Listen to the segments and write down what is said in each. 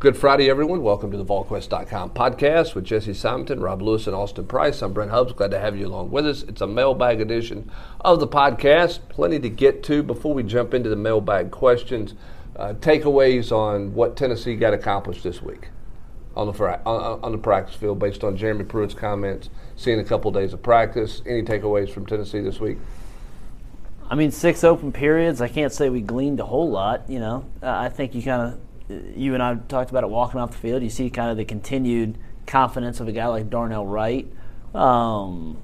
Good Friday, everyone. Welcome to the VolQuest.com podcast with Jesse Simonton, Rob Lewis, and Austin Price. I'm Brent Hubbs. Glad to have you along with us. It's a mailbag edition of the podcast. Plenty to get to before we jump into the mailbag questions. Uh, takeaways on what Tennessee got accomplished this week on the on, on the practice field, based on Jeremy Pruitt's comments, seeing a couple days of practice. Any takeaways from Tennessee this week? I mean, six open periods. I can't say we gleaned a whole lot. You know, uh, I think you kind of you and I talked about it walking off the field. You see kind of the continued confidence of a guy like Darnell Wright. Um,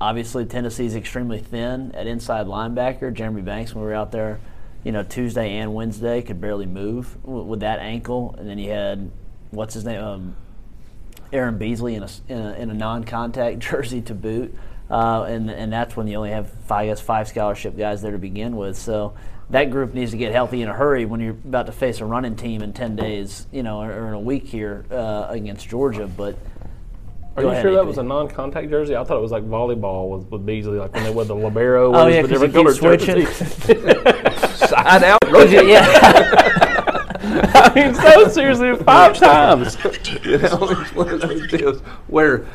obviously, Tennessee's extremely thin at inside linebacker. Jeremy Banks, when we were out there, you know, Tuesday and Wednesday, could barely move with that ankle. And then you had, what's his name? Um, Aaron Beasley in a, in a, in a non-contact jersey to boot. Uh, and and that's when you only have five, I guess five scholarship guys there to begin with. So that group needs to get healthy in a hurry when you're about to face a running team in 10 days, you know, or, in a week here uh, against Georgia. But are you ahead, sure that AP. was a non-contact jersey? I thought it was like volleyball with, with Beasley, like when they wore the libero. Oh was yeah, the because different you switching. Side out. yeah. I mean, so seriously, five times. you know, it's one of those deals where,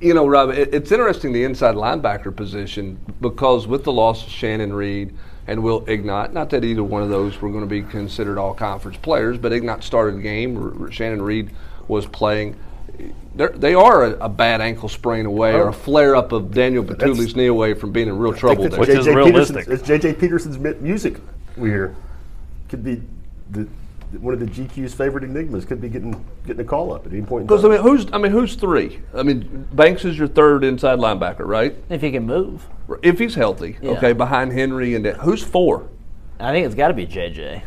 you know, Rob, it, it's interesting the inside linebacker position because with the loss of Shannon Reed and Will Ignont, not that either one of those were going to be considered all conference players, but Ignont started the game. R- Shannon Reed was playing. They're, they are a, a bad ankle sprain away or a flare up of Daniel Bituli's knee away from being in real trouble. It's there. Which is realistic. Peterson's- It's J.J. Peterson's music we hear. Could be the, one of the GQ's favorite enigmas. Could be getting getting a call up at any point. in Because I mean, who's I mean, who's three? I mean, Banks is your third inside linebacker, right? if he can move, If he's healthy, Yeah. okay, behind Henry and that. Who's four? I think it's got to be JJ.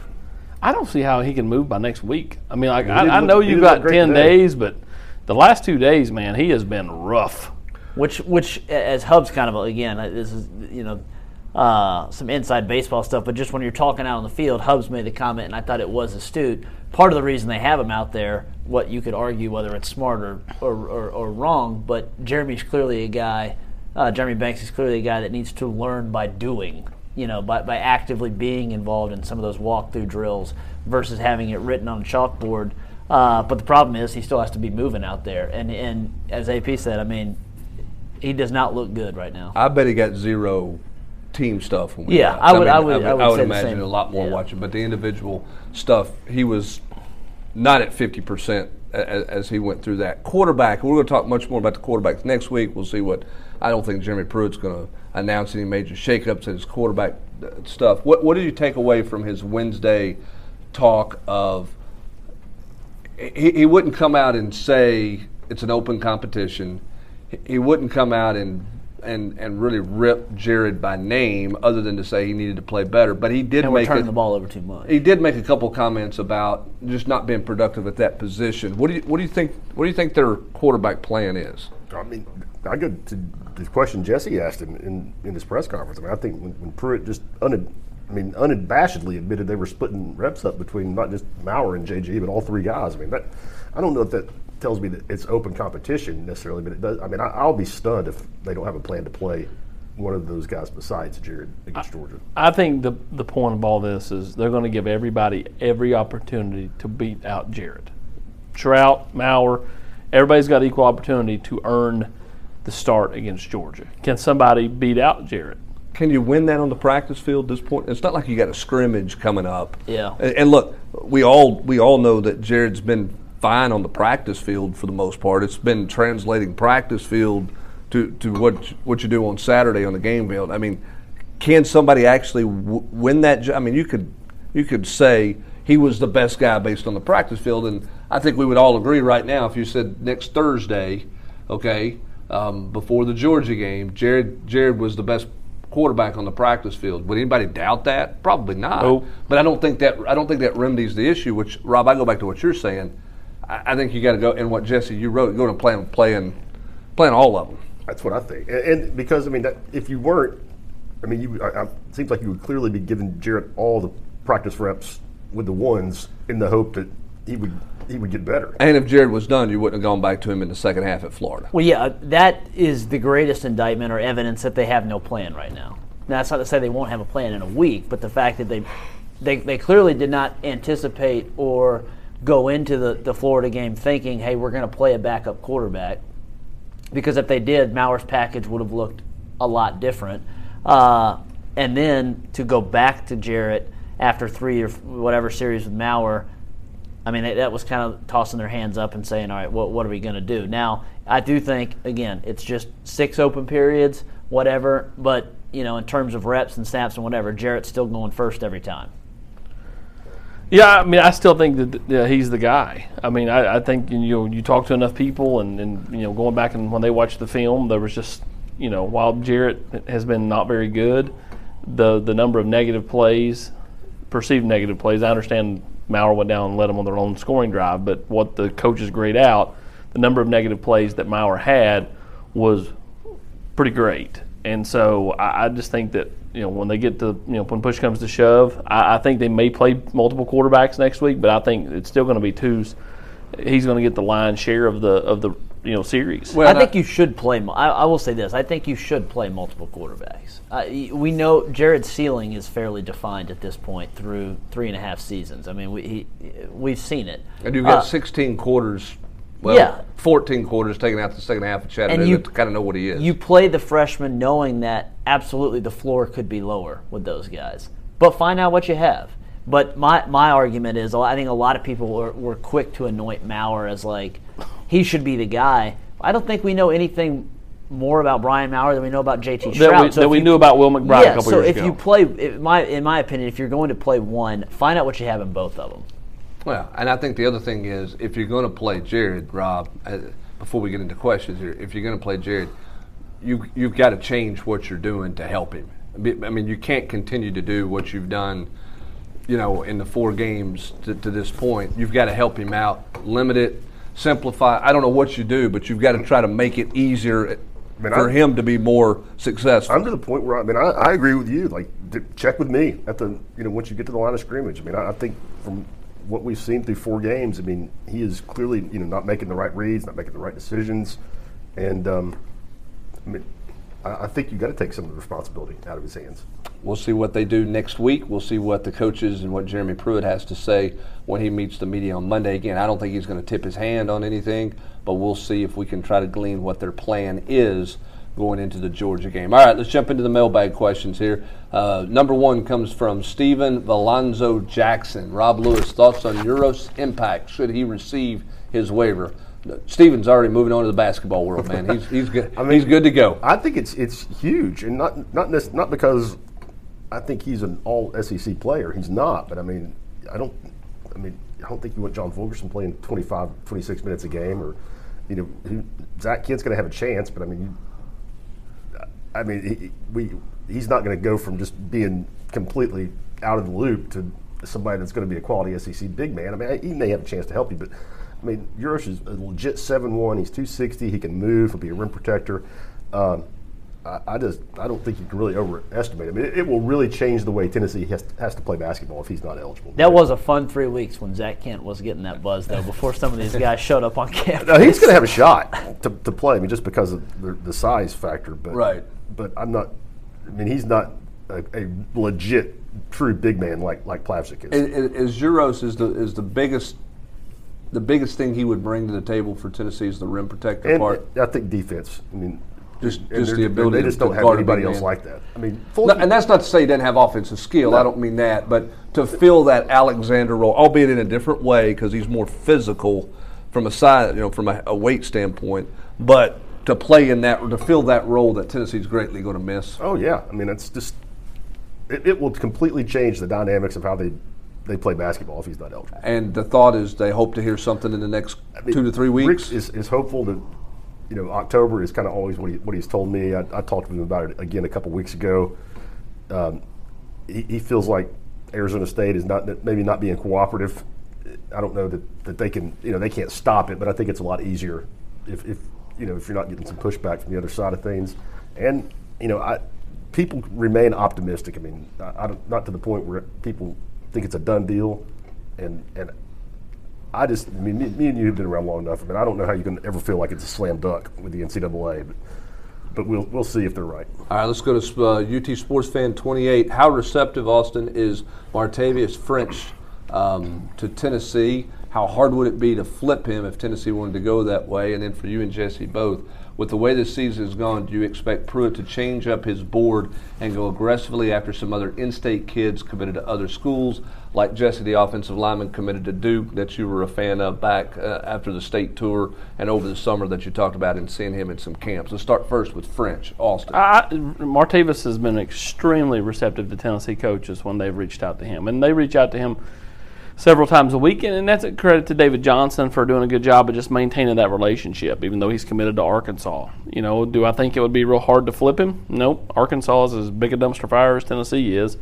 I don't see how he can move by next week. I mean, like I, did I know you did got ten today. days, but the last two days, man, he has been rough. Which, which, as Hub's kind of again, uh, this is you know uh, some inside baseball stuff, but just when you're talking out on the field, Hubs made the comment, and I thought it was astute. Part of the reason they have him out there, what you could argue whether it's smart or or, or, or wrong, but Jeremy's clearly a guy. Uh, Jeremy Banks is clearly a guy that needs to learn by doing. You know, by, by actively being involved in some of those walkthrough drills versus having it written on a chalkboard. Uh, but the problem is he still has to be moving out there, and and as AP said, I mean, he does not look good right now. I bet he got zero team stuff. When we Yeah. I would- I would- I would say the imagine a lot more Yeah. watching, but the individual stuff, he was not at fifty percent as, as he went through that. Quarterback, we're going to talk much more about the quarterbacks next week. We'll see what. I don't think Jeremy Pruitt's going to announce any major shakeups in his quarterback uh, stuff. What What did you take away from his Wednesday talk of? He, he wouldn't come out and say it's an open competition. He- He wouldn't come out and and and really rip Jarrett by name, other than to say he needed to play better. But he did and make turning it, the ball over too much. he did make a couple comments about just not being productive at that position. What do you what do you think? What do you think their quarterback plan is? I mean, I go to the question Jesse asked him in, in his press conference. I mean, I think when, when Pruitt just un, I mean, unabashedly admitted they were splitting reps up between not just Maurer and JG, but all three guys. I mean, that I don't know if that tells me that it's open competition necessarily, but it does. I mean, I, I'll be stunned if they don't have a plan to play one of those guys besides Jarrett against Georgia. I think the the point of all this is they're going to give everybody every opportunity to beat out Jarrett, Shrout, Maurer. Everybody's got equal opportunity to earn the start against Georgia. Can somebody beat out Jarrett? Can you win that on the practice field at this point? It's not like you got a scrimmage coming up. Yeah. And, and look, we all we all know that Jarrett's been fine on the practice field for the most part. It's been translating practice field to, to what what you do on Saturday on the game field. I mean, can somebody actually w- win that? jo- I mean, you could you could say he was the best guy based on the practice field, and I think we would all agree right now if you said next Thursday, okay, um, before the Georgia game, Jarrett Jarrett was the best quarterback on the practice field. Would anybody doubt that? Probably not. Nope. But I don't think that I don't think that remedies the issue. Which Rob, I go back to what you're saying. I, I think you got to go and what Jesse you wrote. Go to playing playing playing all of them. That's what I think. And, and because I mean, that, if you weren't, I mean, you I, I, it seems like you would clearly be giving Jarrett all the practice reps with the ones in the hope that he would he would get better. And if Jarrett was done, you wouldn't have gone back to him in the second half at Florida. Well, yeah, that is the greatest indictment or evidence that they have no plan right now. Now, that's not to say they won't have a plan in a week, but the fact that they, they, they clearly did not anticipate or go into the, the Florida game thinking, hey, we're going to play a backup quarterback. Because if they did, Maurer's package would have looked a lot different. Uh, and then to go back to Jarrett after three or whatever series with Maurer, I mean, that was kind of tossing their hands up and saying, all right, what, what are we going to do? Now, I do think, again, it's just six open periods, whatever, but, you know, in terms of reps and snaps and whatever, Jarrett's still going first every time. Yeah, I mean, I still think that yeah, he's the guy. I mean, I, I think you know, you talk to enough people, and, and you know, going back and when they watched the film, there was just you know, while Jarrett has been not very good, the the number of negative plays, perceived negative plays. I understand Maurer went down and led them on their own scoring drive, but what the coaches grade out, the number of negative plays that Maurer had was pretty great. And so I, I just think that you know when they get to you know when push comes to shove, I, I think they may play multiple quarterbacks next week, but I think it's still going to be twos. He's going to get the lion's share of the of the you know series. Well, I think you should play. I, I, will say this: I think you should play multiple quarterbacks. Uh, we know Jarrett's ceiling is fairly defined at this point through three and a half seasons. I mean, we he, we've seen it. And you've got uh, 16 quarters well, yeah. 14 quarters taking out the second half of Chattanooga and you, to kind of know what he is. You play the freshman knowing that absolutely the floor could be lower with those guys. But find out what you have. But my, my argument is I think a lot of people were, were quick to anoint Maurer as like he should be the guy. I don't think we know anything more about Brian Maurer than we know about JT Shrout. That we, so that we you, knew about Will McBride yeah, a couple so years ago. So if you play, in my, in my opinion, if you're going to play one, find out what you have in both of them. Well, and I think the other thing is if you're going to play Jarrett, Rob, uh, before we get into questions here, if you're going to play Jarrett, you you've got to change what you're doing to help him. I mean, you can't continue to do what you've done, you know, in the four games to, to this point. You've got to help him out, limit it, simplify. I don't know what you do, but you've got to try to make it easier I mean, for I, him to be more successful. I'm to the point where I mean I, I agree with you. Like check with me at the you know once you get to the line of scrimmage. I mean I, I think from what we've seen through four games, I mean, he is clearly you know not making the right reads, not making the right decisions, and um, I mean, I, I think you got to take some of the responsibility out of his hands. We'll see what they do next week. We'll see what the coaches and what Jeremy Pruitt has to say when he meets the media on Monday. Again, I don't think he's going to tip his hand on anything, but we'll see if we can try to glean what their plan is going into the Georgia game. All right, let's jump into the mailbag questions here. Uh, number one comes from Stephen Valonzo Jackson. Rob Lewis, thoughts on Uros' impact should he receive his waiver? Steven's already moving on to the basketball world, man. He's he's good. I mean, he's good to go. I think it's it's huge, and not not this, not because I think he's an all SEC player. He's not, but I mean, I don't. I mean, I don't think you want John Fulkerson playing 25, 26 minutes a game, or you know, Zach Kent's going to have a chance, but I mean, you, I mean, he, we he's not going to go from just being completely out of the loop to somebody that's going to be a quality SEC big man. I mean, he may have a chance to help you, but I mean, Uros is a legit seven one. He's two sixty. He can move. He'll be a rim protector. Um, I, I, just I don't think you can really overestimate. I mean, it, it will really change the way Tennessee has, has, to play basketball if he's not eligible. That was a fun three weeks when Zach Kent was getting that buzz though. Before some of these guys showed up on campus. No, he's going to have a shot to, to play. I mean, just because of the, the size factor, but right but I'm not. I mean, he's not a, a legit, true big man like like Plavsic is. Is, is Uros is the is the biggest the biggest thing he would bring to the table for Tennessee is the rim protector and part. I think defense. I mean, just just the ability. They just don't have anybody else like that. I mean, no, and that's not to say he doesn't have offensive skill. No. I don't mean that, but to fill that Alexander role, albeit in a different way, because he's more physical from a side, you know, from a, a weight standpoint, but to play in that to fill that role that Tennessee's greatly going to miss. Oh yeah, I mean it's just it, it, will completely change the dynamics of how they they play basketball if he's not eligible. And the thought is they hope to hear something in the next I mean, two to three weeks. Rick is, is hopeful that you know October is kind of always what he what he's told me. I, I talked to him about it again a couple weeks ago. Um, he, he feels like Arizona State is not maybe not being cooperative. I don't know that, that they can you know they can't stop it, but I think it's a lot easier if, if you know, if you're not getting some pushback from the other side of things. And, you know, I, people remain optimistic. I mean, I, not to the point where people think it's a done deal. And, and I just, I mean, me, me, and you have been around long enough. Mean, I don't know how you can ever feel like it's a slam dunk with the NCAA, but, but we'll, we'll see if they're right. All right, let's go to uh, UT Sports Fan 28. How receptive, Austin, is Martavius French um, to Tennessee. How hard would it be to flip him if Tennessee wanted to go that way? And then for you and Jesse both, with the way this season has gone, do you expect Pruitt to change up his board and go aggressively after some other in-state kids committed to other schools, like Jesse, the offensive lineman committed to Duke, that you were a fan of back uh, after the state tour and over the summer that you talked about and seeing him in some camps? Let's start first with French, Austin. I, Martavis has been extremely receptive to Tennessee coaches when they've reached out to him, and they reach out to him several times a week, and that's a credit to David Johnson for doing a good job of just maintaining that relationship, even though he's committed to Arkansas. You know, do I think it would be real hard to flip him? Nope. Arkansas is as big a dumpster fire as Tennessee is,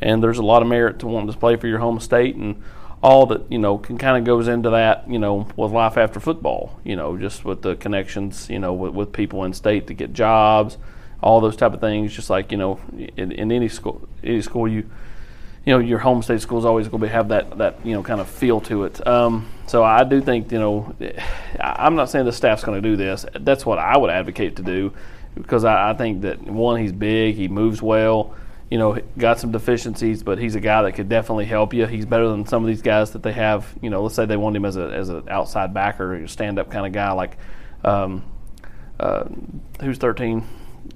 and there's a lot of merit to wanting to play for your home state and all that you know can kind of goes into that you know with life after football you know just with the connections you know with, with people in state to get jobs all those type of things just like you know in, in any school any school you you know your home state school is always going to have that that you know kind of feel to it. Um, so I do think you know I'm not saying the staff's going to do this. That's what I would advocate to do because I, I, think that one he's big, he moves well. You know, got some deficiencies, but he's a guy that could definitely help you. He's better than some of these guys that they have. You know, let's say they want him as a as an outside backer, a stand up kind of guy like um, uh, who's 13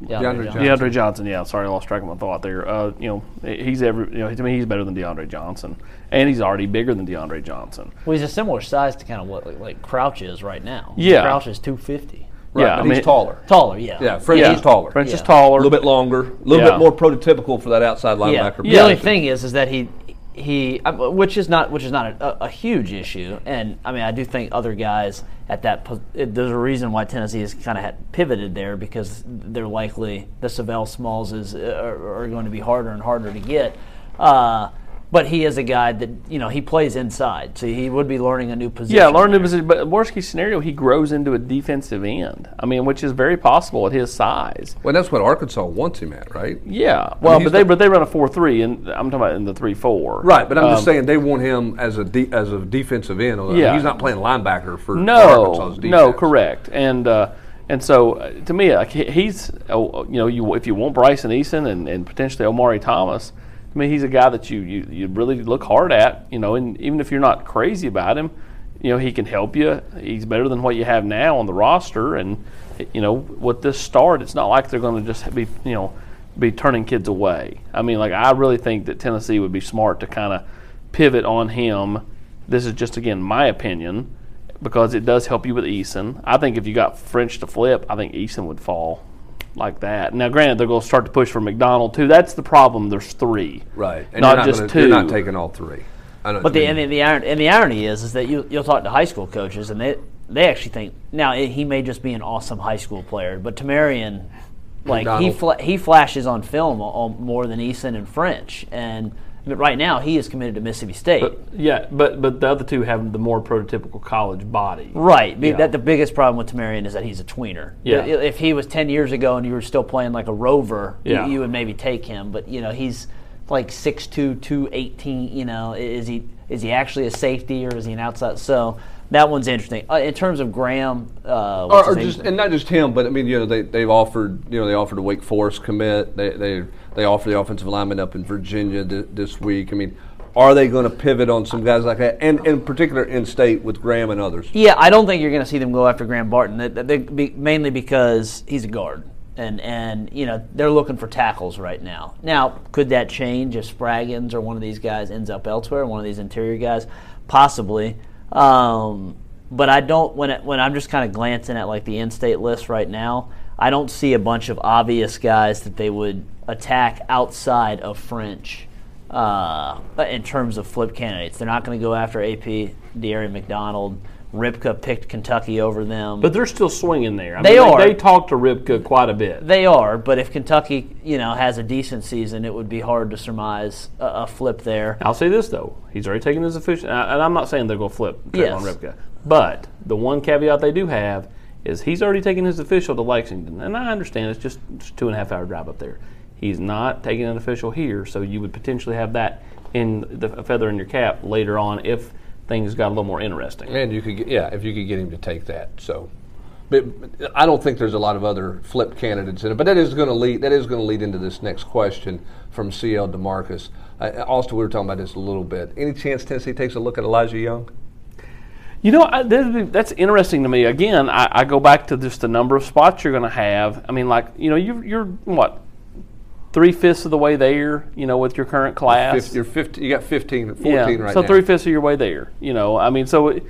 DeAndre, Johnson. DeAndre Johnson, yeah. Sorry, I lost track of my thought there. Uh, you know, he's every. You know, to me, he's better than DeAndre Johnson, and he's already bigger than DeAndre Johnson. Well, he's a similar size to kind of what like, like Crouch is right now. Yeah. Crouch is two fifty. Right, yeah, but I mean- he's taller. Taller, yeah. Yeah, French Yeah. is taller. French Yeah. is taller, a little bit longer, a little Yeah. bit more prototypical for that outside Yeah. linebacker. The only thing is, is that he he, uh, which is not which is not a, a huge issue, and I mean I do think other guys at that it, there's a reason why Tennessee has kind of pivoted there because they're likely the Savell Smalls is uh, are, are going to be harder and harder to get. Uh, but he is a guy that you know he plays inside, so he would be learning a new position. Yeah, learn new position. But worst case scenario, he grows into a defensive end. I mean, which is very possible at his size. Well, that's what Arkansas wants him at, right? Yeah. Well, he's but they but they run a four three, and I'm talking about in the three four. Right, but I'm just Um, saying they want him as a de- as a defensive end. I mean, Yeah. he's not playing linebacker for No, Arkansas's defense. no, correct. And uh, and so uh, to me, like he's uh, you know you if you want Bryson Eason and, and potentially Omari Thomas, I mean he's a guy that you, you you really look hard at. You know, and even if you're not crazy about him, you know he can help you. He's better than what you have now on the roster, and you know with this start, it's not like they're going to just be you know be turning kids away. I mean, like I really think that Tennessee would be smart to kind of pivot on him. This is just again my opinion because it does help you with Eason. I think if you got French to flip, I think Eason would fall like that. Now, granted, they're going to start to push for McDonald too. That's the problem. There's three, Right, and not, you're just gonna, 2 You're not taking all three. I know But what you the and the, the, iron, and the irony is, is that you you'll talk to high school coaches, and they they actually think now he may just be an awesome high school player, but Tamarian, like he fla- he flashes on film al- al- more than Eason and French, and but right now he is committed to Mississippi State. Yeah, but but the other two have the more prototypical college body. Right. Yeah. That the biggest problem with Tamarian is that he's a tweener. Yeah. If he was ten years ago and you were still playing like a rover, you- Yeah. you, would maybe take him. But you know, he's like 6'2", 218, You know, is he is he actually a safety or is he an outside? So that one's interesting. Uh, in terms of Graham, uh, or, or just and not just him, but I mean, you know, they they've offered, you know, they offered a Wake Forest commit. They they they offered the offensive lineman up in Virginia th- this week. I mean, are they going to pivot on some guys like that, and in particular in state with Graham and others? Yeah, I don't think you're going to see them go after Graham Barton. They, they, be, mainly because he's a guard, and and you know they're looking for tackles right now. Now, could that change if Spraggins or one of these guys ends up elsewhere? One of these interior guys, possibly. Um, but I don't when it, when I'm just kind of glancing at like the in-state list right now. I don't see a bunch of obvious guys that they would attack outside of French uh, in terms of flip candidates. They're not going to go after AP, De'Aaron McDonald. Ripka picked Kentucky over them. But they're still swinging there. I They mean, are. They, talk to Ripka quite a bit. they are, but if Kentucky, you know, has a decent season, it would be hard to surmise a, a flip there. I'll say this though, he's already taken his official, uh, and I'm not saying they're going to flip Trayvon Yes. Ripka, but the one caveat they do have is he's already taken his official to Lexington, and I understand it's just, just two and a half hour drive up there. He's not taking an official here, so you would potentially have that in the feather in your cap later on if things got a little more interesting. And you could, get, yeah, if you could get him to take that. So, but I don't think there's a lot of other flip candidates in it. But that is going to lead. That is going to lead into this next question from CL Demarcus. Uh, Austin, we were talking about this a little bit. Any chance Tennessee takes a look at Elijah Young? You know, I, that- that's interesting to me. Again, I, I go back to just the number of spots you're going to have. I mean, like you know, you're, you're what three fifths of the way there. You know, with your current class. You're 15, you got 15, 14 yeah, right so now. three fifths of your way there. You know, I mean, so it,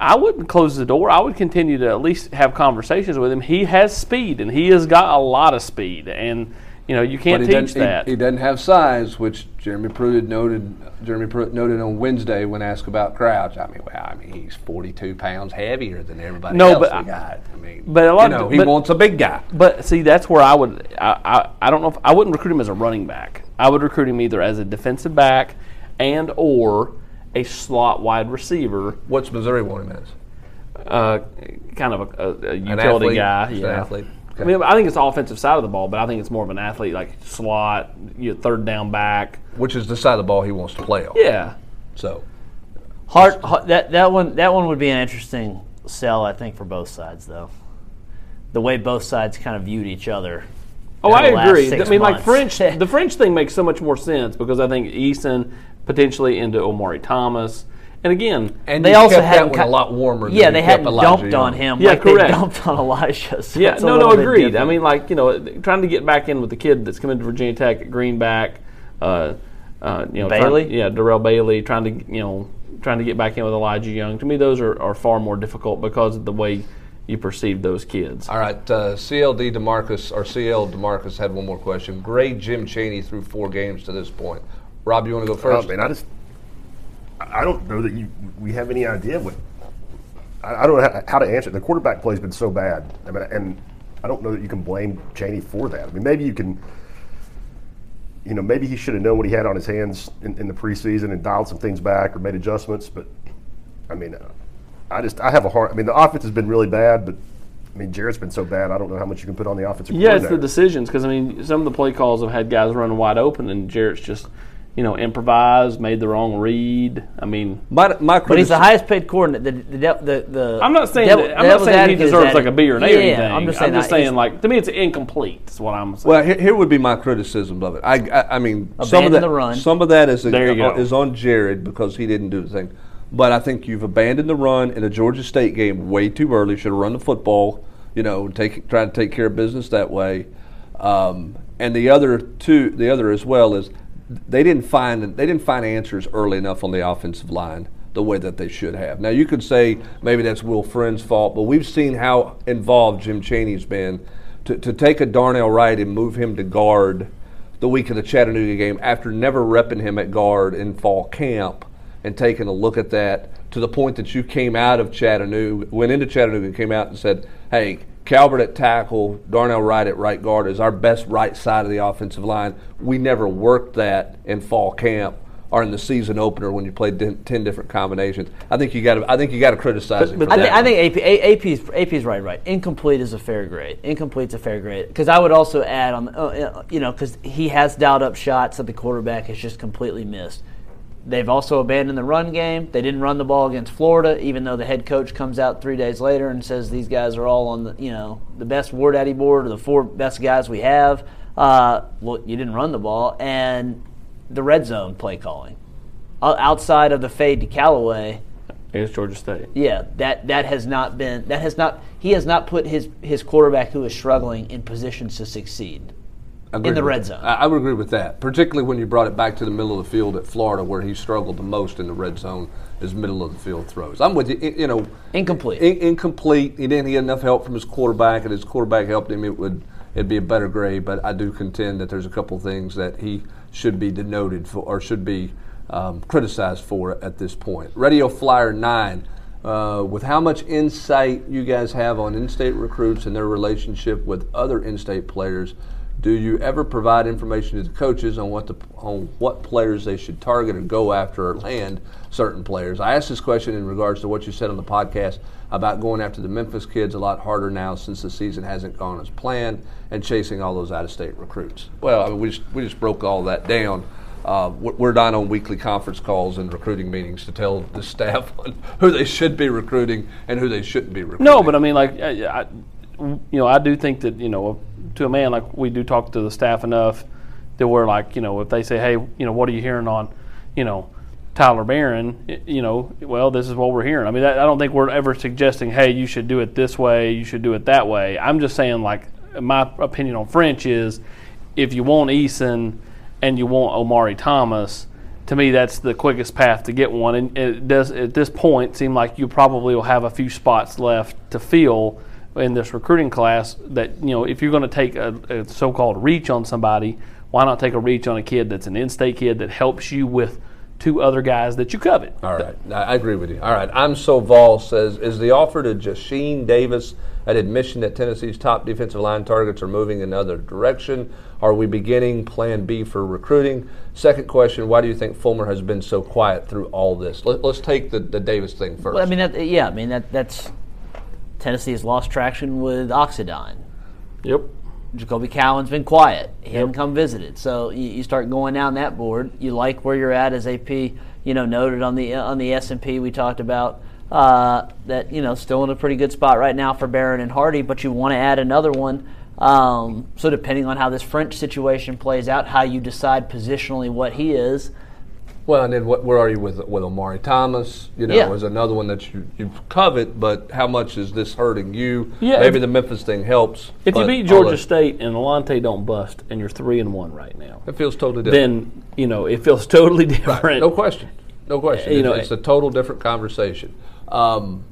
I wouldn't close the door. I would continue to at least have conversations with him. He has speed, and he has got a lot of speed, and you know, you can't he teach that. He, he doesn't have size, which Jeremy Pruitt noted. Jeremy Pruitt noted on Wednesday when asked about Crouch. I mean, well, I mean, he's 42 pounds heavier than everybody No, else but I-. I mean, but a lot you of- know, he but- wants a big guy. But see, that's where I would. I, I, I don't know if I wouldn't recruit him as a running back. I would recruit him either as a defensive back and or a slot wide receiver, What's Missouri want him as? uh, kind of a, a, a utility athlete? guy. Yeah. athlete. I mean, I think it's the offensive side of the ball, but I think it's more of an athlete, like slot, you know, third down back. Which is the side of the ball he wants to play on. Yeah, So Hard, hard- that that one that one would be an interesting sell, I think, for both sides, though. The way both sides kind of viewed each other. Oh, I agree. I six mean, like. French, the French thing makes so much more sense because I think Eason potentially into Omari Thomas, and again, and they also had that a lot warmer. Yeah, than they hadn't Elijah dumped on him Yeah, like correct. they dumped on Elijah. So Yeah, no, no, bit agreed. I mean, like you know, trying to get back in with the kid that's coming to Virginia Tech at Greenback, uh, uh, you know, trying- Bailey? yeah, Darrell Bailey, trying to you know, trying to get back in with Elijah Young. To me, those are, are far more difficult because of the way you perceive those kids. All right, uh, CLD Demarcus or CL Demarcus had one more question. Grade Jim Chaney through four games to this point. Rob, you want to go Oh, first? man, I just I don't know that you we have any idea what I, I don't know how, to answer. it. The quarterback play's been so bad. I mean, and I don't know that you can blame Chaney for that. I mean, maybe you can. You know, maybe he should have known what he had on his hands in, in the preseason and dialed some things back or made adjustments. But I mean, uh, I just I have a hard. I mean, the offense has been really bad, but I mean, Jarrett's been so bad. I don't know how much you can put on the offensive. Yeah, it's the decisions because I mean, some of the play calls have had guys running wide open, and Jarrett's just you know improvised, made the wrong read. I mean, My, my But he's the highest paid coordinator. The, the, de- the, the I'm not saying devil- that, I'm not saying he deserves like a B or an A yeah, or anything. I'm just saying, I'm just saying like to me, it's incomplete. Is what I'm saying. Well, here, here would be my criticism of it. I, I, I mean, some of that, the run. some of that is There you go. is on Jarrett because he didn't do the thing. But I think you've abandoned the run in a Georgia State game way too early. Should have run the football. You know, take try to take care of business that way. Um, and the other two, the other as well is they didn't find they didn't find answers early enough on the offensive line the way that they should have. Now you could say maybe that's Will Friend's fault, but we've seen how involved Jim Chaney's been to, to take a Darnell Wright and move him to guard the week of the Chattanooga game after never repping him at guard in fall camp and taking a look at that to the point that you came out of Chattanooga, went into Chattanooga and came out and said, hey, Calbert at tackle, Darnell Wright at right guard is our best right side of the offensive line. We never worked that in fall camp or in the season opener when you played ten, different combinations. I think you got to I think you got to criticize but for I, think I think AP, A- AP's, AP's right, right. Incomplete is a fair grade. Incomplete's a fair grade. Because I would also add on, uh, uh, you know, because he has dialed up shots that the quarterback has just completely missed. They've also abandoned the run game. They didn't run the ball against Florida, even though the head coach comes out three days later and says these guys are all on the, you know, the best War Daddy board or the four best guys we have. Uh, well, you didn't run the ball, and the red zone play calling. Outside of the fade to Callaway, Against Georgia State. yeah, that that has not been that has not he has not put his his quarterback who is struggling in positions to succeed. In the red zone. I, I would agree with that, particularly when you brought it back to the middle of the field at Florida, where he struggled the most in the red zone, is middle of the field throws. I'm with you. You know, Incomplete. in- incomplete. He didn't get enough help from his quarterback, and his quarterback helped him. It would it'd be a better grade, but I do contend that there's a couple things that he should be denoted for, or should be um, criticized for at this point. Radio Flyer Nine. Uh, with how much insight you guys have on in-state recruits and their relationship with other in-state players, do you ever provide information to the coaches on what the on what players they should target or go after or land certain players? I asked this question in regards to what you said on the podcast about going after the Memphis kids a lot harder now since the season hasn't gone as planned and chasing all those out-of-state recruits. Well, I mean, we just we just broke all that down. Uh, we're we're not on weekly conference calls and recruiting meetings to tell the staff who they should be recruiting and who they shouldn't be recruiting. No, but I mean, like, I, I, you know, I do think that you know, to a man, like we do talk to the staff enough that we're like you know if they say, hey, you know, what are you hearing on, you know, Tyler Barron, you know, well, this is what we're hearing. I mean, I don't think we're ever suggesting, hey, you should do it this way, you should do it that way. I'm just saying, like, my opinion on French is, if you want Eason and you want Omari Thomas, to me, that's the quickest path to get one. And it does at this point seem like you probably will have a few spots left to fill in this recruiting class. That you know, if you're going to take a, a so-called reach on somebody, why not take a reach on a kid that's an in-state kid that helps you with two other guys that you covet? All right, I I agree with you. All right, I'm so Vol says is the offer to Jasheen Davis an admission that Tennessee's top defensive line targets are moving in another direction? Are we beginning Plan B for recruiting? Second question: Why do you think Fulmer has been so quiet through all this? Let, us take the, the Davis thing first. Well, I mean, that, yeah, I mean that that's Tennessee has lost traction with Oxidine. Yep. Jacoby Cowan's been quiet. He hasn't come visited. So you, you start going down that board. You like where you're at as AP. You know, noted on the on the S and P we talked about uh, that you know still in a pretty good spot right now for Barron and Hardy, but you want to add another one. Um, so depending on how this French situation plays out, how you decide positionally what he is, well, and then what, where are you with with Omari Thomas? You know, Yeah. is another one that you you covet, but how much is this hurting you? Yeah, maybe if- the Memphis thing helps. If you beat Georgia let- State and Alante don't bust, and you're three and one right now, it feels totally different. then you know it feels totally different. No question. No question. You It's- know, it's a total different conversation. Um,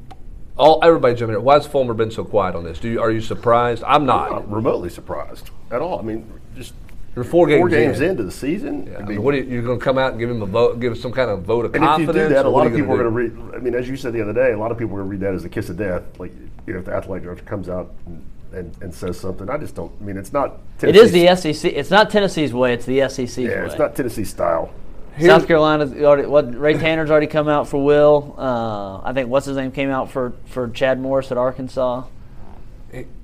all everybody jumping in. Why has Fulmer been so quiet on this? Do you, are you surprised? I'm Not not. remotely surprised at all. I mean, just You're four games, four games in. into the season. I I mean, mean, what are you, you're going to come out and give him a vote? Give some kind of vote of and if you do that, a lot of people are gonna read. I mean, as you said the other day, a lot of people are going to read that as a kiss of death. Like, you know, if the athletic director comes out and, and, and says something, I just don't. I mean, it's not. it is the SEC. It's not Tennessee's way. It's the SEC's Yeah, way. it's not Tennessee style. South Carolina's already. What Ray Tanner's already come out for Will. Uh, I think what's his name came out for for Chad Morris at Arkansas.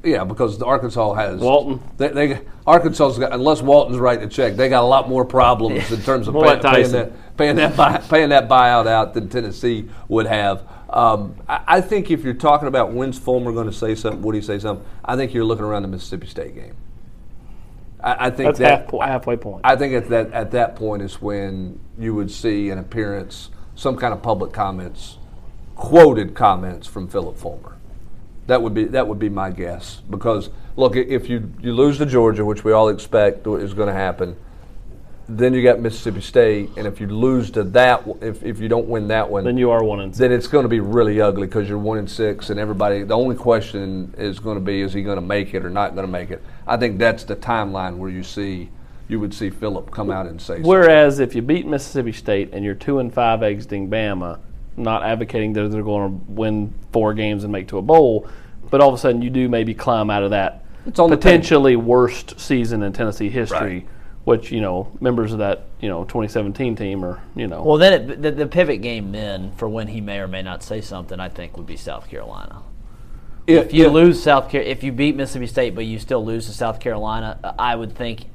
Yeah, because the Arkansas has Walton. They, they Arkansas's got unless Walton's writing a check, they got a lot more problems in terms of pay, paying that paying that buy, paying that buyout out than Tennessee would have. Um, I, I think if you're talking about when's Fulmer going to say something, would he say something? I think you're looking around the Mississippi State game. I, I think That's that half, halfway point. I think at that at that point is when you would see an appearance, some kind of public comments, quoted comments from Phillip Fulmer. That would be that would be my guess because look, if you you lose to Georgia, which we all expect is going to happen, then you got Mississippi State, and if you lose to that, if if you don't win that one, then you are one and six. then it's going to be really ugly because you're one and six, and everybody. The only question is going to be: Is he going to make it or not going to make it? I think that's the timeline where you see you would see Phillip come out and say. something. Whereas if you beat Mississippi State and you're two and five exiting Bama, not advocating that they're going to win four games and make to a bowl, but all of a sudden you do maybe climb out of that It's on the potentially worst season in Tennessee history, Right. which you know members of that you know 2017 team are you know Well, then it, the, the pivot game then for when he may or may not say something, I think would be South Carolina. If you lose South Carolina, if you beat Mississippi State but you still lose to South Carolina, I would think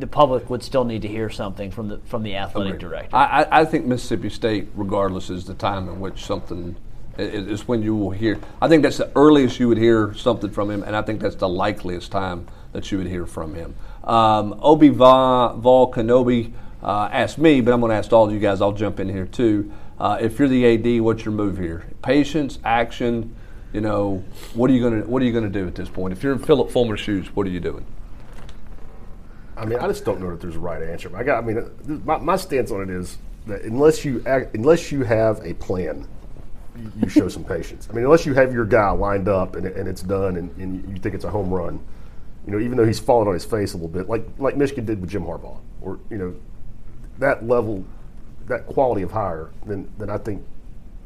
the public would still need to hear something from the from the athletic director. I, I, I think Mississippi State, regardless, is the time in which something is, is when you will hear. I think that's the earliest you would hear something from him, and I think that's the likeliest time that you would hear from him. Um, Obi Va, Vol Kenobi uh, asked me, but I'm going to ask all of you guys. I'll jump in here too. Uh, if you're the AD, what's your move here? Patience, action. You know, what are you going to what are you going to do at this point? If you're in Phillip Fulmer's shoes, what are you doing? I mean, I just don't know that there's a right answer. I got. I mean, my, my stance on it is that unless you act, unless you have a plan, you show some patience. I mean, unless you have your guy lined up and, and it's done and, and you think it's a home run, you know, even though he's fallen on his face a little bit, like like Michigan did with Jim Harbaugh, or you know, that level, that quality of hire, then then I think,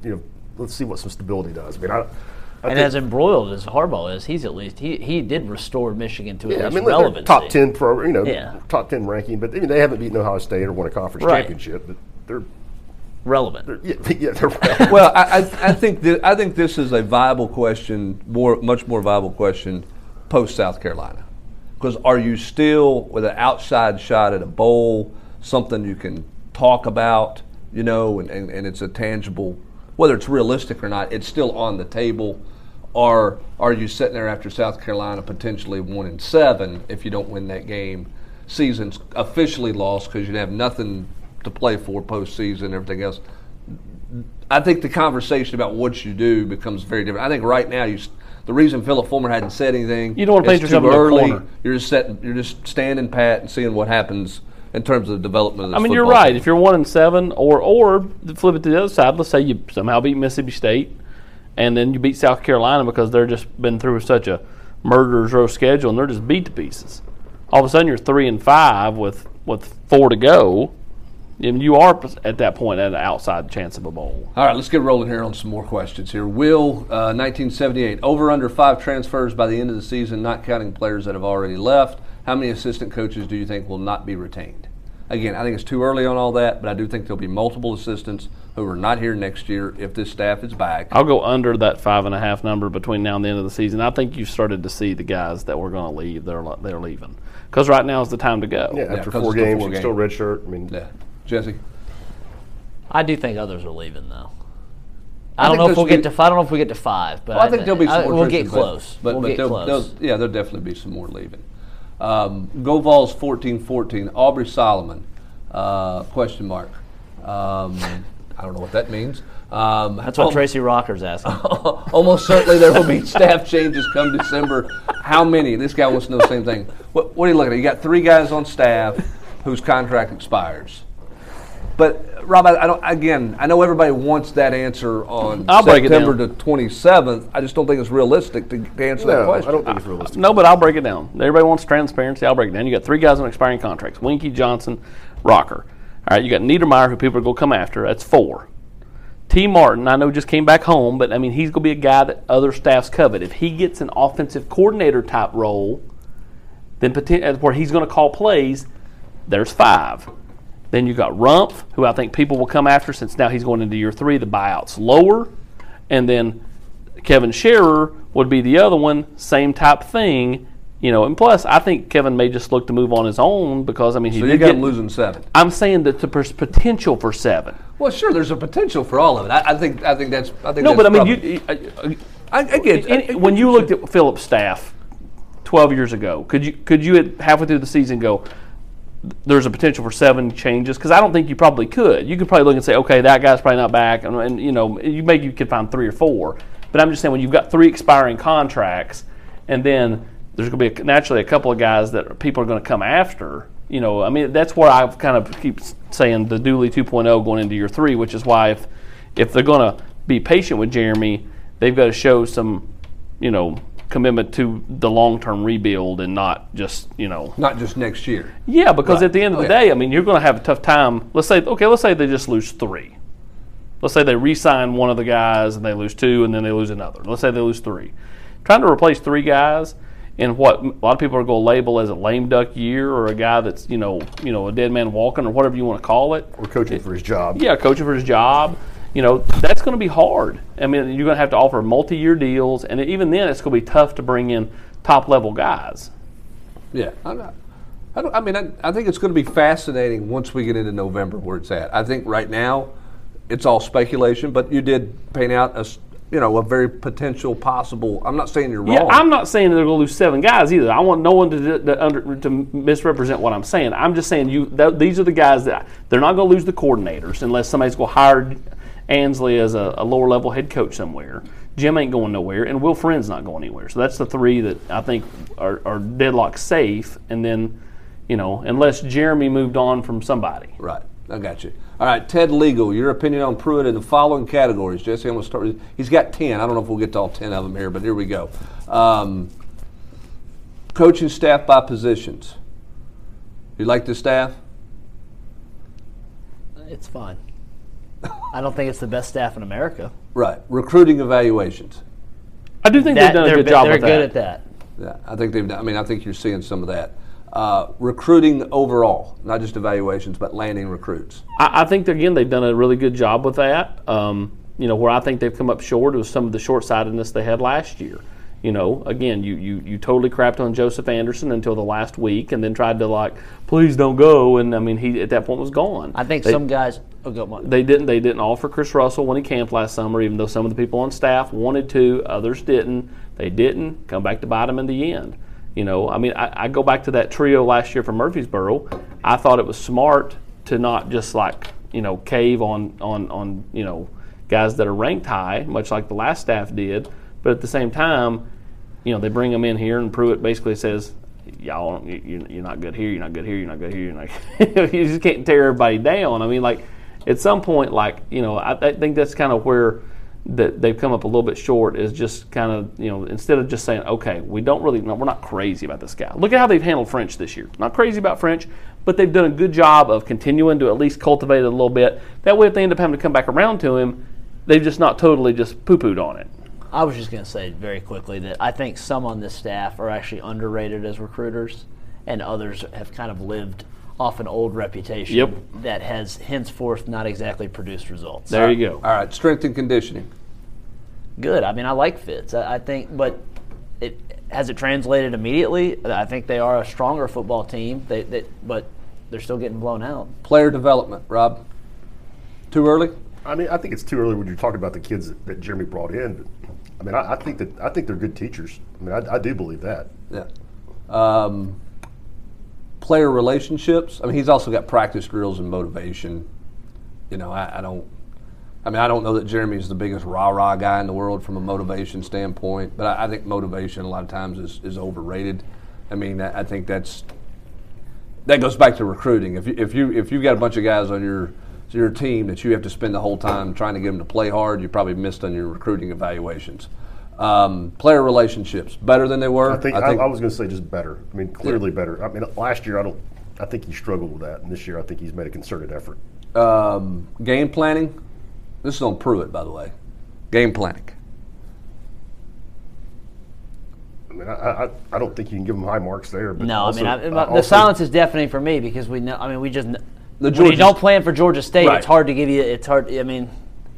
you know, let's see what some stability does. I mean, I. I and as embroiled as Harbaugh is, he's at least he, he did restore Michigan to at Yeah, I mean, they're relevancy. top ten pro, you know, Yeah. top ten ranking. But I mean, they haven't beaten Ohio State or won a conference Right. championship. But they're, relevant. they're yeah, yeah, they're right. well, I, I, I think that, I think this is a viable question, more much more viable question, post South Carolina, because are you still with an outside shot at a bowl, something you can talk about, you know, and, and, and it's a tangible, whether it's realistic or not, it's still on the table. Or are you sitting there after South Carolina potentially one and seven if you don't win that game? season's officially lost because you'd have nothing to play for postseason and everything else. I think the conversation about what you do becomes very different. I think right now you. The reason Phillip Fulmer hadn't said anything. You don't wanna paint yourself too early. corner. You're just setting, You're just standing pat and seeing what happens in terms of the development of I mean, you're right. team. If you're one and seven, or or flip it to the other side. Let's say you somehow beat Mississippi State, and then you beat South Carolina because they're just been through such a murderer's row schedule, and they're just beat to pieces. All of a sudden, you're three and five with with four to go, and you are at that point at an outside chance of a bowl. All right, let's get rolling here on some more questions here. Will, uh, 1978, over under five transfers by the end of the season, not counting players that have already left. How many assistant coaches do you think will not be retained? Again, I think it's too early on all that, but I do think there'll be multiple assistants who are not here next year if this staff is back. I'll go under that five and a half number between now and the end of the season. I think you've started to see the guys that were going to leave. They're they're leaving because right now is the time to go. Yeah, after 'cause four games, four you can still game. redshirt. I mean, Yeah. Jesse? I do think others are leaving though. I I, don't know if we'll get be- to. I don't know if we get to five, but Well, I think there'll be some I- more We'll get transfers, but- close. But, we'll but get there'll, close. there'll- yeah, there'll definitely be some more leaving. Um, Go Vols 14-14. Aubrey Solomon, uh, question mark. Um, I don't know what that means. Um, That's what al- Tracy Rocker's asking. Almost certainly there will be staff changes come December. How many? This guy wants to know the same thing. What, what are you looking at? You got three guys on staff whose contract expires. But Rob, I, I don't. Again, I know everybody wants that answer on I'll September the twenty seventh. I just don't think it's realistic to, to answer that question. I don't think it's realistic. No, but I'll break it down. Everybody wants transparency. I'll break it down. You got three guys on expiring contracts: Weinke, Johnson, Rocker. All right, you got Niedermeyer, who people are going to come after. That's four. T. Martin, I know just came back home, but I mean he's going to be a guy that other staffs covet. If he gets an offensive coordinator type role, then uh, where he's going to call plays, there's five. Then you got Rumph, who I think people will come after since now he's going into year three. The buyout's lower, and then Kevin Sherrer would be the other one, same type thing. You know, and plus, I think Kevin may just look to move on his own because I mean he so you got get. him losing seven. I'm saying that the potential for seven. Well, sure, there's a potential for all of it. I, I think. I think that's. I think. No, but I mean, you, uh, you, I, I get. I- when you looked at Phillips' staff 12 years ago, could you could you at halfway through the season go? There's a potential for seven changes because I don't think you probably could. You could probably look and say, okay, that guy's probably not back, and, and you know, you maybe you could find three or four. But I'm just saying when you've got three expiring contracts, and then there's going to be a, naturally a couple of guys that people are going to come after. You know, I mean, that's where I kind of keep saying the Dooley 2.0 going into year three, which is why if if they're going to be patient with Jeremy, they've got to show some, you know, commitment to the long-term rebuild and not just, you know, not just next year. yeah, because Right. at the end of Oh, the yeah. day, I mean, you're going to have a tough time. Let's say, okay, let's say they just lose three. Let's say they re-sign one of the guys and they lose two, and then they lose another. Let's say they lose three. Trying to replace three guys in what a lot of people are going to label as a lame duck year, or a guy that's you know, you know, a dead man walking, or whatever you want to call it. Or coaching for his job. Yeah, coaching for his job. You know, that's going to be hard. I mean, you're going to have to offer multi-year deals, and even then, it's going to be tough to bring in top-level guys. Yeah, I'm not, I, don't, I mean, I, I think it's going to be fascinating once we get into November where it's at. I think right now it's all speculation, but you did paint out a, s- you know, a very potential possible. I'm not saying you're wrong. Yeah, I'm not saying they're going to lose seven guys either. I want no one to, to, under, to misrepresent what I'm saying. I'm just saying you. Th- these are the guys that they're not going to lose the coordinators unless somebody's going to hire Ansley as a, a lower level head coach somewhere. Jim ain't going nowhere, and Will Friend's not going anywhere. So that's the three that I think are, are deadlock safe. And then, you know, unless Jeremy moved on from somebody. Right. I got you. All right, Ted Legal, your opinion on Pruitt in the following categories. Jesse, I'm going to start with He's got 10. I don't know if we'll get to all 10 of them here, but here we go. Um, coaching staff by positions. You like the staff? It's fine. I don't think it's the best staff in America. Right. Recruiting evaluations. I do think That- they've done a they're good be- job They're good that. at that. Yeah, I think they've. done- I mean, I think you're seeing some of that. Uh, recruiting overall, not just evaluations, but landing recruits. I, I think again they've done a really good job with that. Um, you know where I think they've come up short was some of the short sightedness they had last year. You know, again, you, you you totally crapped on Joseph Anderson until the last week, and then tried to like, please don't go. And I mean, he at that point was gone. I think They- some guys. Oh, go on. they didn't they didn't offer Chris Russell when he camped last summer, even though some of the people on staff wanted to, others didn't. They didn't come back to bite him in the end. You know, I mean, I, I go back to that trio last year from Murfreesboro. I thought it was smart to not just like you know cave on on on you know guys that are ranked high, much like the last staff did. But at the same time, you know, they bring them in here, and Pruitt basically says, "Y'all, you- you're not good here. You're not good here. You're not good here. You're not." you just can't tear everybody down. I mean, like at some point, like you know, I, I think that's kind of where that they've come up a little bit short. Is just kind of you know, instead of just saying, "Okay, we don't really, no, we're not crazy about this guy." Look at how they've handled French this year. Not crazy about French, but they've done a good job of continuing to at least cultivate it a little bit. That way, if they end up having to come back around to him, they've just not totally just poo pooed on it. I was just going to say very quickly that I think some on this staff are actually underrated as recruiters, and others have kind of lived off an old reputation Yep. that has henceforth not exactly produced results. There you go. All right, strength and conditioning. Good. I mean, I like Fitz. I, I think, but it has it translated immediately. I think they are a stronger football team. They, they but they're still getting blown out. Player development, Rob. Too early? I mean, I think it's too early when you're talking about the kids that, that Jeremy brought in. But, I mean, I, I think that I think they're good teachers. I mean, I, I do believe that. Yeah. Um, player relationships. I mean, he's also got practice drills and motivation. You know, I, I don't. I mean, I don't know that Jeremy's the biggest rah rah guy in the world from a motivation standpoint, but I, I think motivation a lot of times is, is overrated. I mean, I, I think that's that goes back to recruiting. If you if you if you've got a bunch of guys on your your team that you have to spend the whole time trying to get them to play hard, you probably missed on your recruiting evaluations. Um, player relationships better than they were. I think I, I was going to say just better. I mean, clearly better. I mean, last year I don't. I think he struggled with that, and this year I think he's made a concerted effort. um, game planning. This is on Pruitt, by the way. Game planning. I mean, I, I, I don't think you can give him high marks there. But No, also, I mean, I, uh, the also- silence is deafening for me because we know. I mean, we just The when you don't plan for Georgia State, Right. it's hard to give you. It's hard. I mean,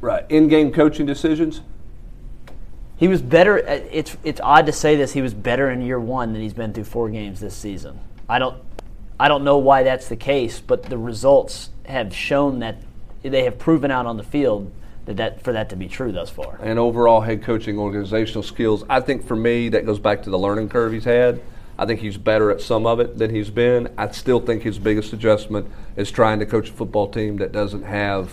Right. In-game coaching decisions. He was better. It's it's odd to say this. He was better in year one than he's been through four games this season. I don't I don't know why that's the case, but the results have shown that they have proven out on the field that, that for that to be true thus far. and overall head coaching organizational skills. I think for me that goes back to the learning curve he's had. I think he's better at some of it than he's been. I still think his biggest adjustment is trying to coach a football team that doesn't have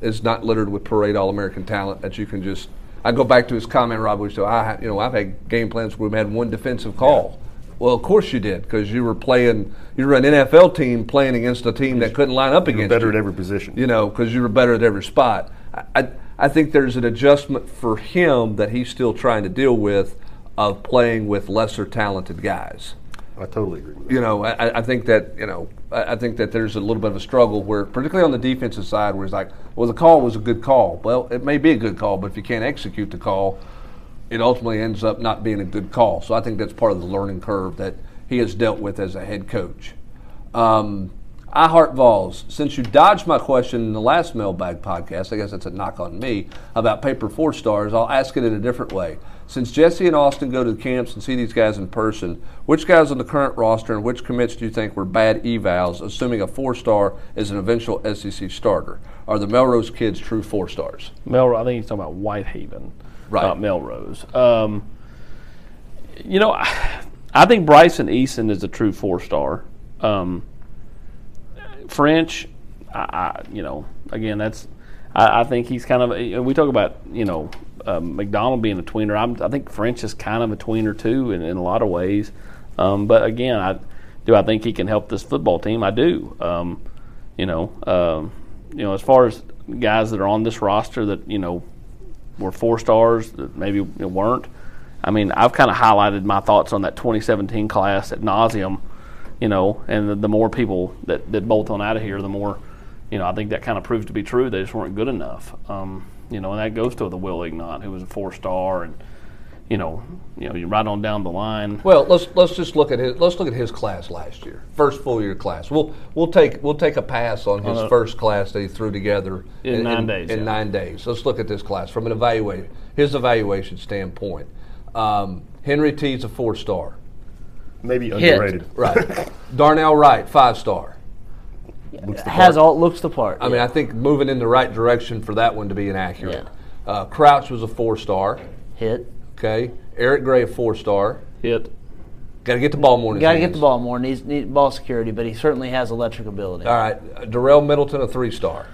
is not littered with parade all American talent that you can just I go back to his comment, Rob, which I you know I've had game plans where we've had one defensive call. Well, of course you did because you were playing. You were an NFL team playing against a team that couldn't line up against better you better at every position. you know, because you were better at every spot. I, I, I think there's an adjustment for him that he's still trying to deal with of playing with lesser talented guys. I totally agree with that. You know, I, I think that you know, I, think that there's a little bit of a struggle where, particularly on the defensive side, where it's like, well, the call was a good call. Well, it may be a good call, but if you can't execute the call, it ultimately ends up not being a good call. So I think that's part of the learning curve that he has dealt with as a head coach. Um, I Heart Vols. Since you dodged my question in the last mailbag podcast, I guess that's a knock on me about paper four stars. I'll ask it in a different way. Since Jesse and Austin go to the camps and see these guys in person, which guys on the current roster and which commits do you think were bad evals, assuming a four star is an eventual SEC starter? Are the Melrose kids true four stars? Melrose. I think he's talking about Whitehaven, Right. not Melrose. Um, you know, I, I think Bryson Eason is a true four star. Um, French, I, I, you know, again, that's. I, I think he's kind of. We talk about you know um, McDonald being a tweener. I'm, I think French is kind of a tweener too in, in a lot of ways. Um, but again, I do I think he can help this football team. I do. Um, you know, um, you know, as far as guys that are on this roster that you know were four stars that maybe weren't. I mean, I've kind of highlighted my thoughts on that 2017 class at nauseum, you know, and the, the more people that, that bolt on out of here, the more, you know, I think that kind of proves to be true. They just weren't good enough, um, you know, and that goes to the Will Ignont, who was a four star, and you know, you know, you right on down the line. Well, let's let's just look at his let's look at his class last year, first full year class. We'll we'll take we'll take a pass on his Uh, first class that he threw together In nine days, In yeah. nine days, let's look at this class from an evaluate his evaluation standpoint. Um, Henry T's a four star, Maybe underrated. right? Darnell Wright five star. Looks the Has part. all looks the part. I mean, I think moving in the right direction for that one to be inaccurate. Uh, Crouch was a four star. hit. Okay, Eric Gray a four star. Hit. Got to get the ball more. Got to get the ball more. Needs need ball security, but he certainly has electric ability. All right, Darel Middleton, a three star.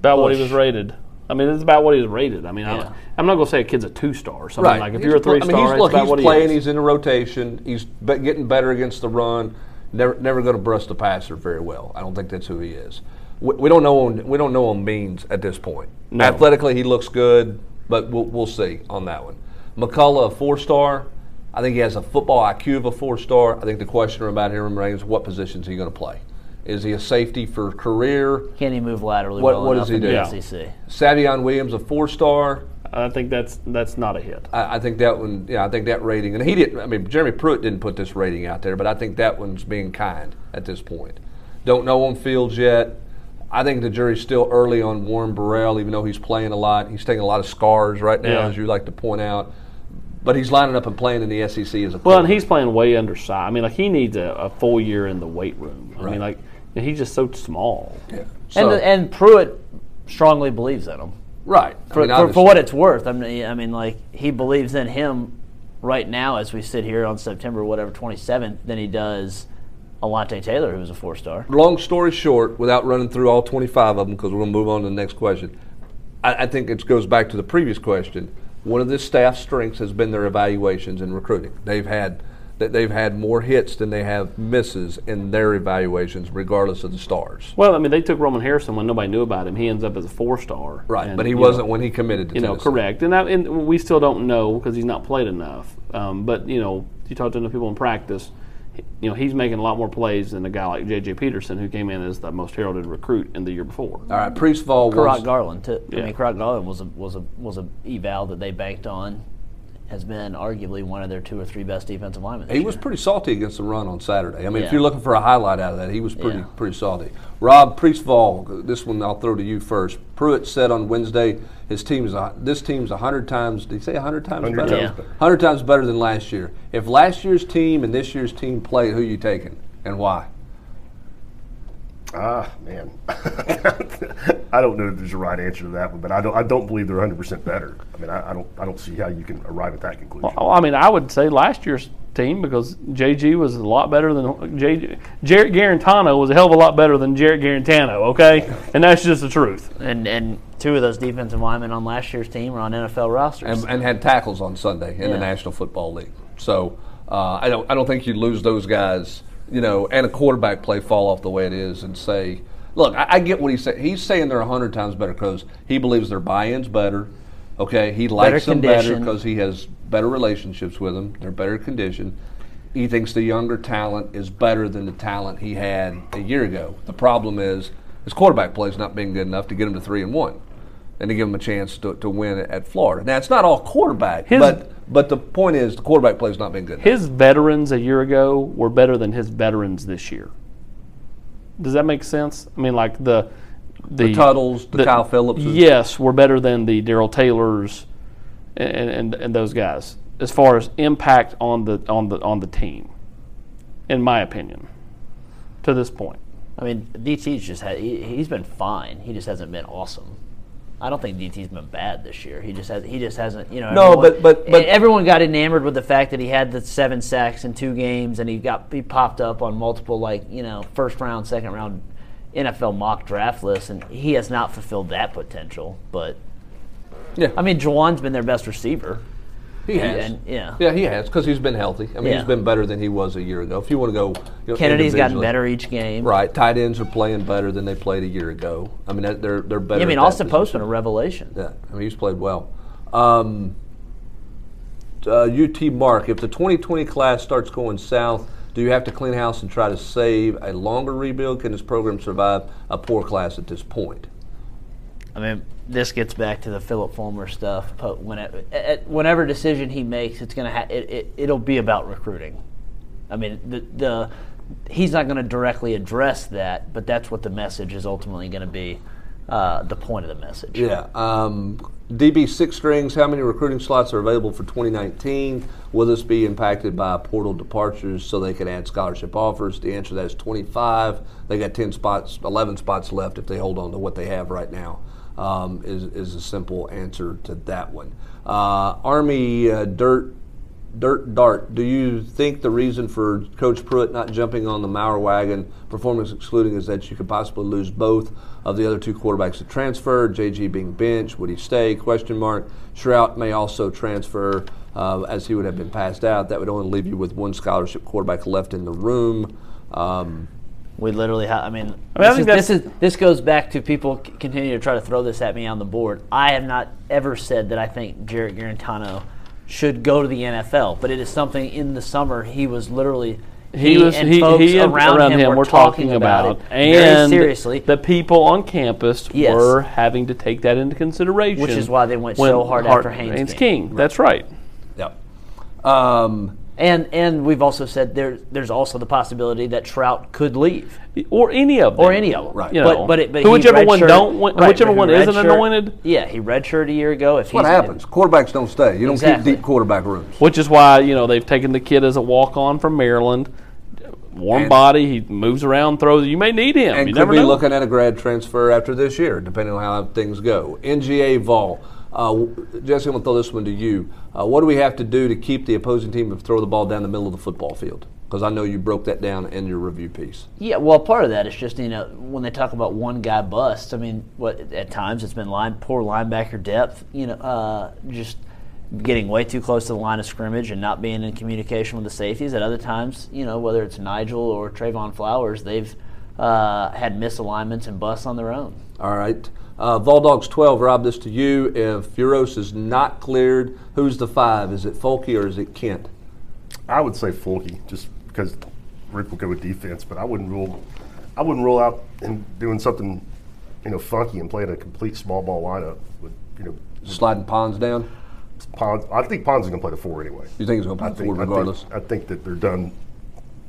About what he was rated. I mean, it's about what he's rated. I mean, Yeah. I'm, I'm not going to say a kid's a two star or something. Like if He's you're a three I mean, star, he's, look, about he's what playing. he is. He's in a rotation. He's be- getting better against the run. Never, never going to brush the passer very well. I don't think that's who he is. We, we don't know. On, we don't know him means at this point. No. Athletically, he looks good, but we'll, we'll see on that one. McCullough, a four star. I think he has a football IQ of a four star. I think the question about him remains: what position is he going to play? Is he a safety for career? Can he move laterally What- well what does he do? Yeah. SEC? Savion Williams, a four star. I think that's that's not a hit. I, I think that one, yeah, I think that rating, and he didn't. I mean, Jeremy Pruitt didn't put this rating out there, but I think that one's being kind at this point. Don't know on fields yet. I think the jury's still early on Warren Burrell, even though he's playing a lot. He's taking a lot of scars right now, Yeah. as you like to point out. But he's lining up and playing in the SEC as a Well, and he's playing way undersized. I mean, like he needs a, a full year in the weight room. I Right. mean, like you know, he's just so small. Yeah. And So- and Pruitt strongly believes in him. right I For, mean, for, for what it's worth, I mean, I mean, like he believes in him right now as we sit here on September whatever 27th than he does Alontae Taylor, who was a four star. long story short, without running through all 25 of them, because we're going to move on to the next question, I, I think it goes back to the previous question. One of this staff's strengths has been their evaluations and recruiting. They've had that they've had more hits than they have misses in their evaluations, regardless of the stars. Well, I mean, they took Roman Harrison when nobody knew about him. He ends up as a four star. Right, but he wasn't when he committed to You know, correct, and, that, and we still don't know because he's not played enough. Um, but you know, you talk to the people in practice. You know, he's making a lot more plays than a guy like J.J. Peterson, who came in as the most heralded recruit in the year before. All right, Priestvall Karat was Garland, too. I mean, Kurott Garland was a was a was a eval that they banked on. Has been arguably one of their two or three best defensive linemen. This He was pretty salty against the run on Saturday. I mean, if you're looking for a highlight out of that, he was pretty Yeah. pretty salty. Rob Priestvall, this one I'll throw to you first. Pruitt said on Wednesday his team is this team's hundred times. Did he say hundred times 100 better? times Yeah. Hundred times better than last year. If last year's team and this year's team played, who you taking and why? Ah, man. I don't know if there's a right answer to that one, but I don't. I don't believe they're 100 percent better. I mean, I, I don't. I don't see how you can arrive at that conclusion. Well, I mean, I would say last year's team because JG was a lot better than JG. Jarrett Guarantano was a hell of a lot better than Jarrett Guarantano. Okay, and that's just the truth. and and two of those defensive linemen on last year's team are on NFL rosters. and, and had tackles on Sunday in the National Football League. So uh, I don't I don't think you lose those guys, you know, and a quarterback play fall off the way it is and say, look, I, I get what he's saying. He's saying they're hundred times better because he believes their buy-ins better. Okay, he likes them better because he has better relationships with them. They're better conditioned. He thinks the younger talent is better than the talent he had a year ago. The problem is his quarterback play is not being good enough to get him to three and one and to give him a chance to, to win at Florida. Now it's not all quarterback, His- but but the point is the quarterback play has not been good. His veterans a year ago were better than his veterans this year. Does that make sense? I mean, like the the, the Tuttles, the, Kyle Phillips. Yes, were better than the Darrell Taylors and, and and those guys as far as impact on the on the on the team, in my opinion, to this point. I mean, DT's just had he, he's been fine. He just hasn't been awesome. I don't think DT's been bad this year. He just has he just hasn't you know. No, everyone- but- but- but- everyone got enamored with the fact that he had the seven sacks in two games, and he got he popped up on multiple like you know first round, second round NFL mock draft lists, and he has not fulfilled that potential. But Yeah. I mean, Jauan's been their best receiver. He has. and- yeah. yeah, he has because he's been healthy. I mean, Yeah. he's been better than he was a year ago. If you want to go, you know, Kennedy's gotten better each game. Right, tight ends are playing better than they played a year ago. I mean, they're they're better. I mean, at that Austin Postman a revelation. Yeah, I mean, he's played well. Um, uh, UT Mark, if the 2020 class starts going south, do you have to clean house and try to save a longer rebuild? Can this program survive a poor class at this point? I mean, this gets back to the Philip Fulmer stuff. But when it, at, whenever decision he makes, it's gonna ha- it, it, it'll be about recruiting. I mean, the, the he's not going to directly address that, but that's what the message is ultimately going to be. Uh, the point of the message. Yeah. Um, DB six strings, how many recruiting slots are available for 2019? Will this be impacted by portal departures so they can add scholarship offers? The answer to that is 25. They got 10 spots, 11 spots left if they hold on to what they have right now, um, is, is a simple answer to that one. Uh, Army uh, Dirt Dirt Dart, do you think the reason for Coach Pruitt not jumping on the Maurer wagon, performance excluding, is that you could possibly lose both of the other two quarterbacks to transfer? JG being benched, would he stay? Question mark. Shrout may also transfer uh, as he would have been passed out. That would only leave you with one scholarship quarterback left in the room. Um, We literally have. I mean, I mean, I this, is, this is this goes back to people c- continue to try to throw this at me on the board. I have not ever said that I think Jarrett Guarantano should go to the NFL, but it is something in the summer he was literally. He, was and he, folks he and around, him, were talking about, it and very seriously, the people on campus Yes. were having to take that into consideration, Which is why they went so hard after Haynes King. That's right. yeah. Um, and and we've also said there there's also the possibility that Shrout could leave. Or any of them. or any of them. Right. You but know, but, it, but whichever one don't, win- right, whichever one he isn't anointed. Yeah, he redshirted a year ago. If what he's- happens? Quarterbacks don't stay. You don't Exactly. keep deep quarterback rooms. Which is why you know they've taken the kid as a walk on from Maryland. Warm And- body, he moves around, throws. You may need him. and you could never be know. looking at a grad transfer after this year, depending on how things go. NGA Vol. Uh, Jesse, I'm going to throw this one to you. Uh, what do we have to do to keep the opposing team to throw the ball down the middle of the football field? Because I know you broke that down in your review piece. Yeah, well, part of that is just you know when they talk about one guy bust. I mean, what at times it's been line poor linebacker depth. You know, uh, just getting way too close to the line of scrimmage and not being in communication with the safeties. At other times, you know, whether it's Nigel or Trevon Flowers, they've uh, had misalignments and busts on their own. All right. Uh, Voldogs 12, Rob, this to you. If Furos is not cleared, who's the five? Is it Folky or is it Kent? I would say Fulky, just because Rick will go with defense, but I wouldn't rule. I wouldn't rule out in doing something, you know, funky and playing a complete small ball lineup with, you know, Sliding Pons down? Pons. I think Pons is going to play the four anyway. You think he's going to I play think, forward I think- regardless? I think that they're done.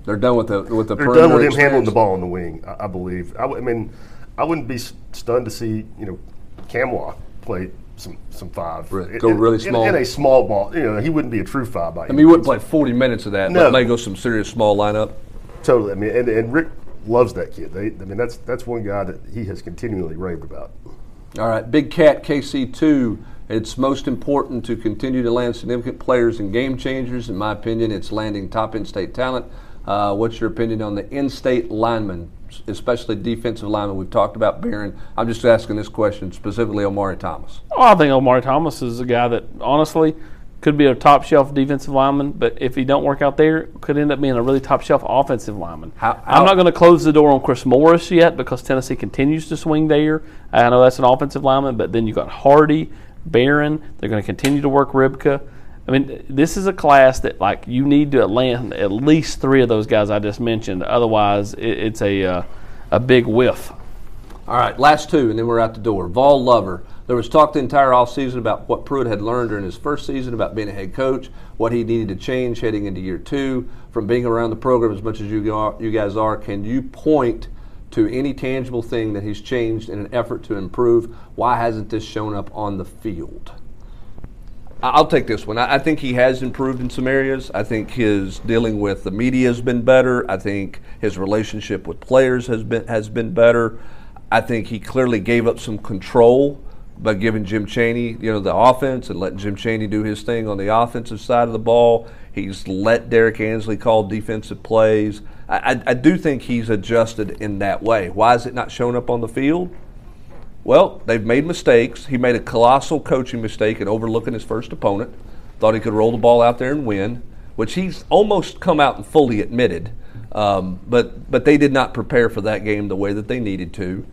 They're done with the with the They're done with him handling the ball on the wing. I, I believe. I mean, I wouldn't be stunned to see you know, Nkamhoua play some some five. Right, In- go really small. in, a small ball. You know, he wouldn't be a true five by. I mean, you wouldn't play 40 minutes of that, No. but may go some serious small lineup. Totally. I mean, and, and Rick loves that kid. They, I mean, that's that's one guy that he has continually raved about. All right, Big Cat KC2. It's most important to continue to land significant players and game changers. In my opinion, it's landing top in state talent. Uh, what's your opinion on the in state linemen, especially defensive linemen? We've talked about Barron. I'm just asking this question specifically Omari Thomas. Oh, I think Omari Thomas is a guy that honestly could be a top shelf defensive lineman, but if he don't work out there, could end up being a really top shelf offensive lineman. How- I'm not going to close the door on Chris Morris yet because Tennessee continues to swing there. I know that's an offensive lineman, but then you got Hardy, Barron. They're going to continue to work Ribka. I mean, this is a class that like you need to land at least three of those guys I just mentioned. Otherwise, it, it's a uh, a big whiff. All right, last two, and then we're out the door. Vol Lover. There was talk the entire offseason about what Pruitt had learned during his first season about being a head coach, what he needed to change heading into year two. From being around the program as much as you, are, you guys are, can you point to any tangible thing that he's changed in an effort to improve? Why hasn't this shown up on the field? I'll take this one. I I think he has improved in some areas. I think his dealing with the media has been better. I think his relationship with players has been has been better. I think he clearly gave up some control by giving Jim Chaney, you know, the offense and letting Jim Chaney do his thing on the offensive side of the ball. He's let Derrick Ansley call defensive plays. I, I, I do think he's adjusted in that way. Why is it not showing up on the field? Well, they've made mistakes. He made a colossal coaching mistake in overlooking his first opponent. Thought he could roll the ball out there and win, which he's almost come out and fully admitted. Um, but but they did not prepare for that game the way that they needed to,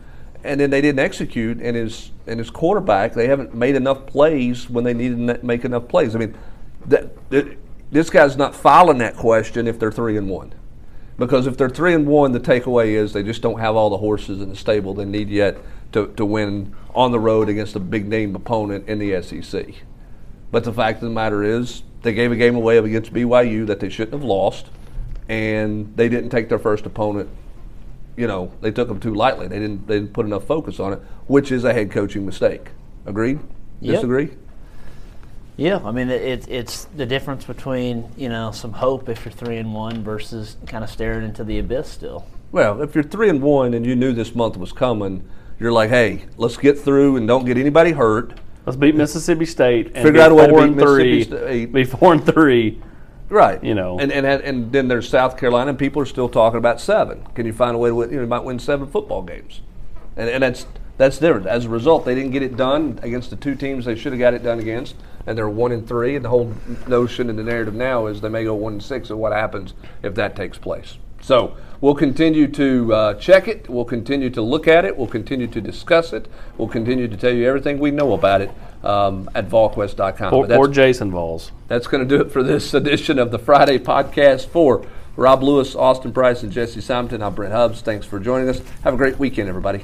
and then they didn't execute. And his and his quarterback, they haven't made enough plays when they needed to make enough plays. I mean, that, that, this guy's not filing that question if they're three and one. Because if they're three and one, the takeaway is they just don't have all the horses in the stable they need yet to, to win on the road against a big name opponent in the SEC. But the fact of the matter is, they gave a game away against BYU that they shouldn't have lost, and they didn't take their first opponent. You know, they took them too lightly. They didn't. They didn't put enough focus on it, which is a head coaching mistake. Agreed? Yep. Disagree? Yeah, I mean it's it's the difference between you know some hope if you're three and one versus kind of staring into the abyss still. Well, if you're three and one and you knew this month was coming, you're like, hey, let's get through and don't get anybody hurt. Let's beat Mississippi State and Figure be out a way to beat and three. Mississippi State. Be four and three Right. You know. and and and then there's South Carolina, and people are still talking about seven. Can you find a way to win? You, know, you might win seven football games, and and that's that's different. As a result, they didn't get it done against the two teams they should have got it done against, and they're one and three. And the whole notion and the narrative now is they may go one and six, and what happens if that takes place? So we'll continue to uh, check it. We'll continue to look at it. We'll continue to discuss it. We'll continue to tell you everything we know about it um, at VolQuest.com. Or, or Jason Vols. that's going to do it for this edition of the Friday podcast for Rob Lewis, Austin Price, and Jesse Simonton. I'm Brent Hubbs. Thanks for joining us. Have a great weekend, everybody.